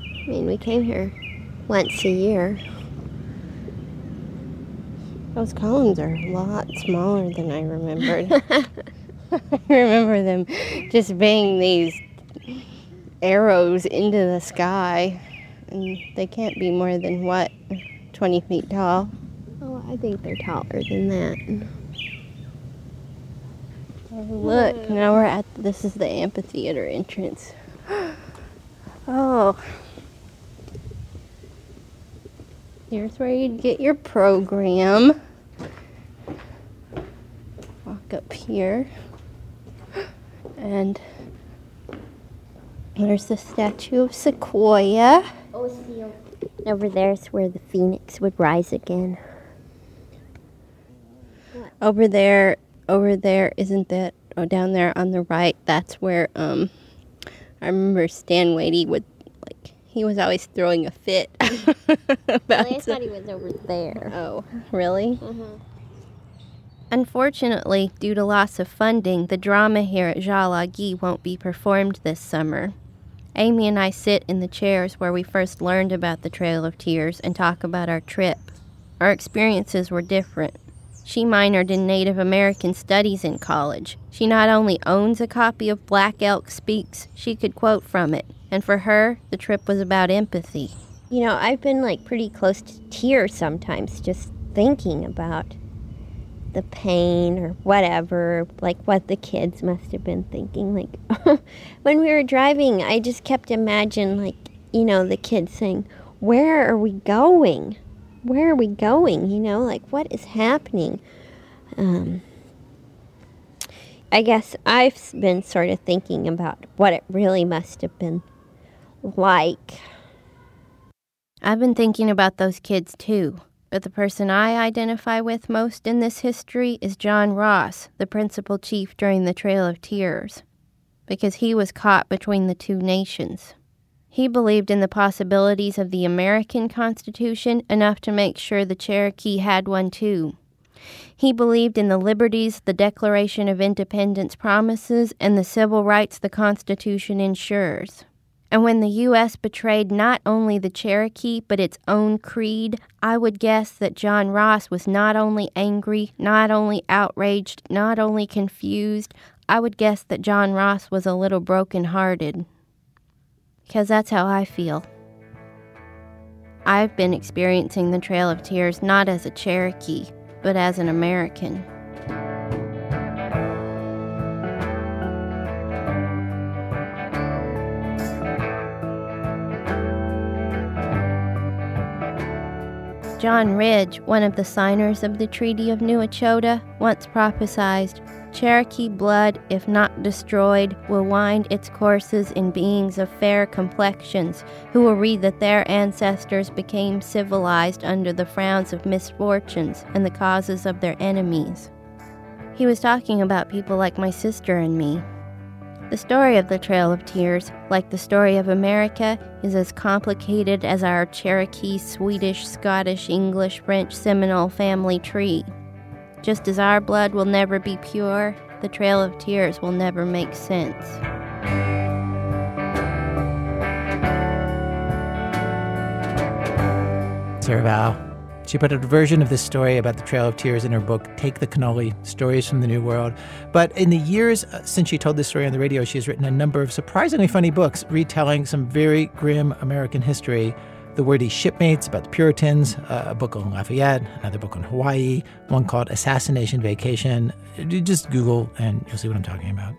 I mean, we came here once a year. Those columns are a lot smaller than I remembered. I remember them just being these arrows into the sky. And they can't be more than what? 20 feet tall? Oh, I think they're taller than that. Look, now we're at this is the amphitheater entrance. Oh. Here's where you'd get your program. Walk up here. And there's the statue of Sequoyah. Oh, over there's where the phoenix would rise again. Over there, over there, isn't that? Oh, down there on the right, that's where um, I remember Stand Watie would like. He was always throwing a fit. about Well, I thought he was over there. Oh, really? Mm-hmm. Unfortunately, due to loss of funding, the drama here at Tsa-La-Gi won't be performed this summer. Amy and I sit in the chairs where we first learned about the Trail of Tears and talk about our trip. Our experiences were different. She minored in Native American Studies in college. She not only owns a copy of Black Elk Speaks, she could quote from it. And for her, the trip was about empathy. You know, I've been like pretty close to tears sometimes just thinking about the pain or whatever, like what the kids must have been thinking. Like when we were driving, I just kept imagining, like, you know, the kids saying, Where are we going? Where are we going? You know, like, what is happening? Um, I guess I've been sort of thinking about what it really must have been like. I've been thinking about those kids too, but the person I identify with most in this history is John Ross, the principal chief during the Trail of Tears, because he was caught between the two nations. He believed in the possibilities of the American Constitution enough to make sure the Cherokee had one too. He believed in the liberties the Declaration of Independence promises and the civil rights the Constitution ensures. And when the U.S. betrayed not only the Cherokee but its own creed, I would guess that John Ross was not only angry, not only outraged, not only confused, I would guess that John Ross was a little broken hearted. Because that's how I feel. I've been experiencing the Trail of Tears not as a Cherokee, but as an American. John Ridge, one of the signers of the Treaty of New Echota, once prophesied Cherokee blood, if not destroyed, will wind its courses in beings of fair complexions, who will read that their ancestors became civilized under the frowns of misfortunes and the causes of their enemies. He was talking about people like my sister and me. The story of the Trail of Tears, like the story of America, is as complicated as our Cherokee, Swedish, Scottish, English, French, Seminole family tree. Just as our blood will never be pure, the Trail of Tears will never make sense. Sarah Vowell. She put a version of this story about the Trail of Tears in her book, Take the Cannoli Stories from the New World. But in the years uh, since she told this story on the radio, she has written a number of surprisingly funny books retelling some very grim American history. The Wordy Shipmates about the Puritans, uh, a book on Lafayette, another book on Hawaii, one called Assassination Vacation. Just Google and you'll see what I'm talking about.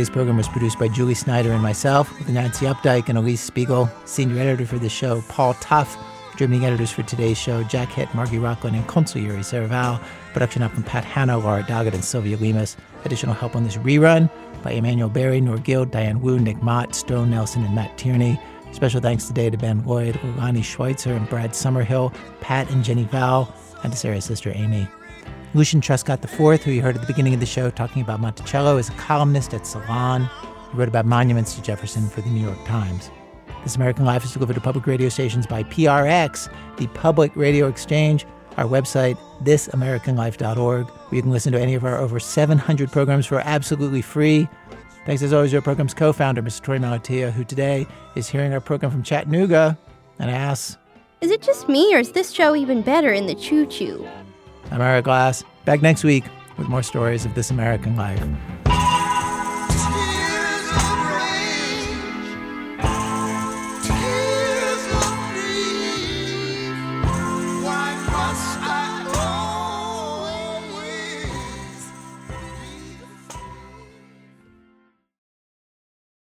Today's program was produced by Julie Snyder and myself, with Nancy Updike and Alix Spiegel. Senior editor for the show, Paul Tough. Contributing editors for today's show, Jack Hitt, Margy Rochlin, and Consul Yuri Sarah Vowell. Production up from Pat Hanna, Laura Doggett, and Sylvia Lemus. Additional help on this rerun by Emmanuel Berry, Nor Gill, Diane Wu, Nick Mott, Stone Nelson, and Matt Tierney. Special thanks today to Ben Lloyd, Lani Schweitzer, and Brad Summerhill, Pat and Jenny Vowell, and to Sarah's sister Amy. Lucian Truscott IV, who you heard at the beginning of the show talking about Monticello, is a columnist at Salon. He wrote about monuments to Jefferson for the New York Times. This American Life is delivered to public radio stations by PRX, the Public Radio Exchange, our website, thisamericanlife.org, where you can listen to any of our over 700 programs for absolutely free. Thanks as always to our program's co founder, Mr. Torey Malatia, who today is hearing our program from Chattanooga and asks, Is it just me, or is this show even better in the choo choo? I'm Ira Glass, back next week with more stories of this American life.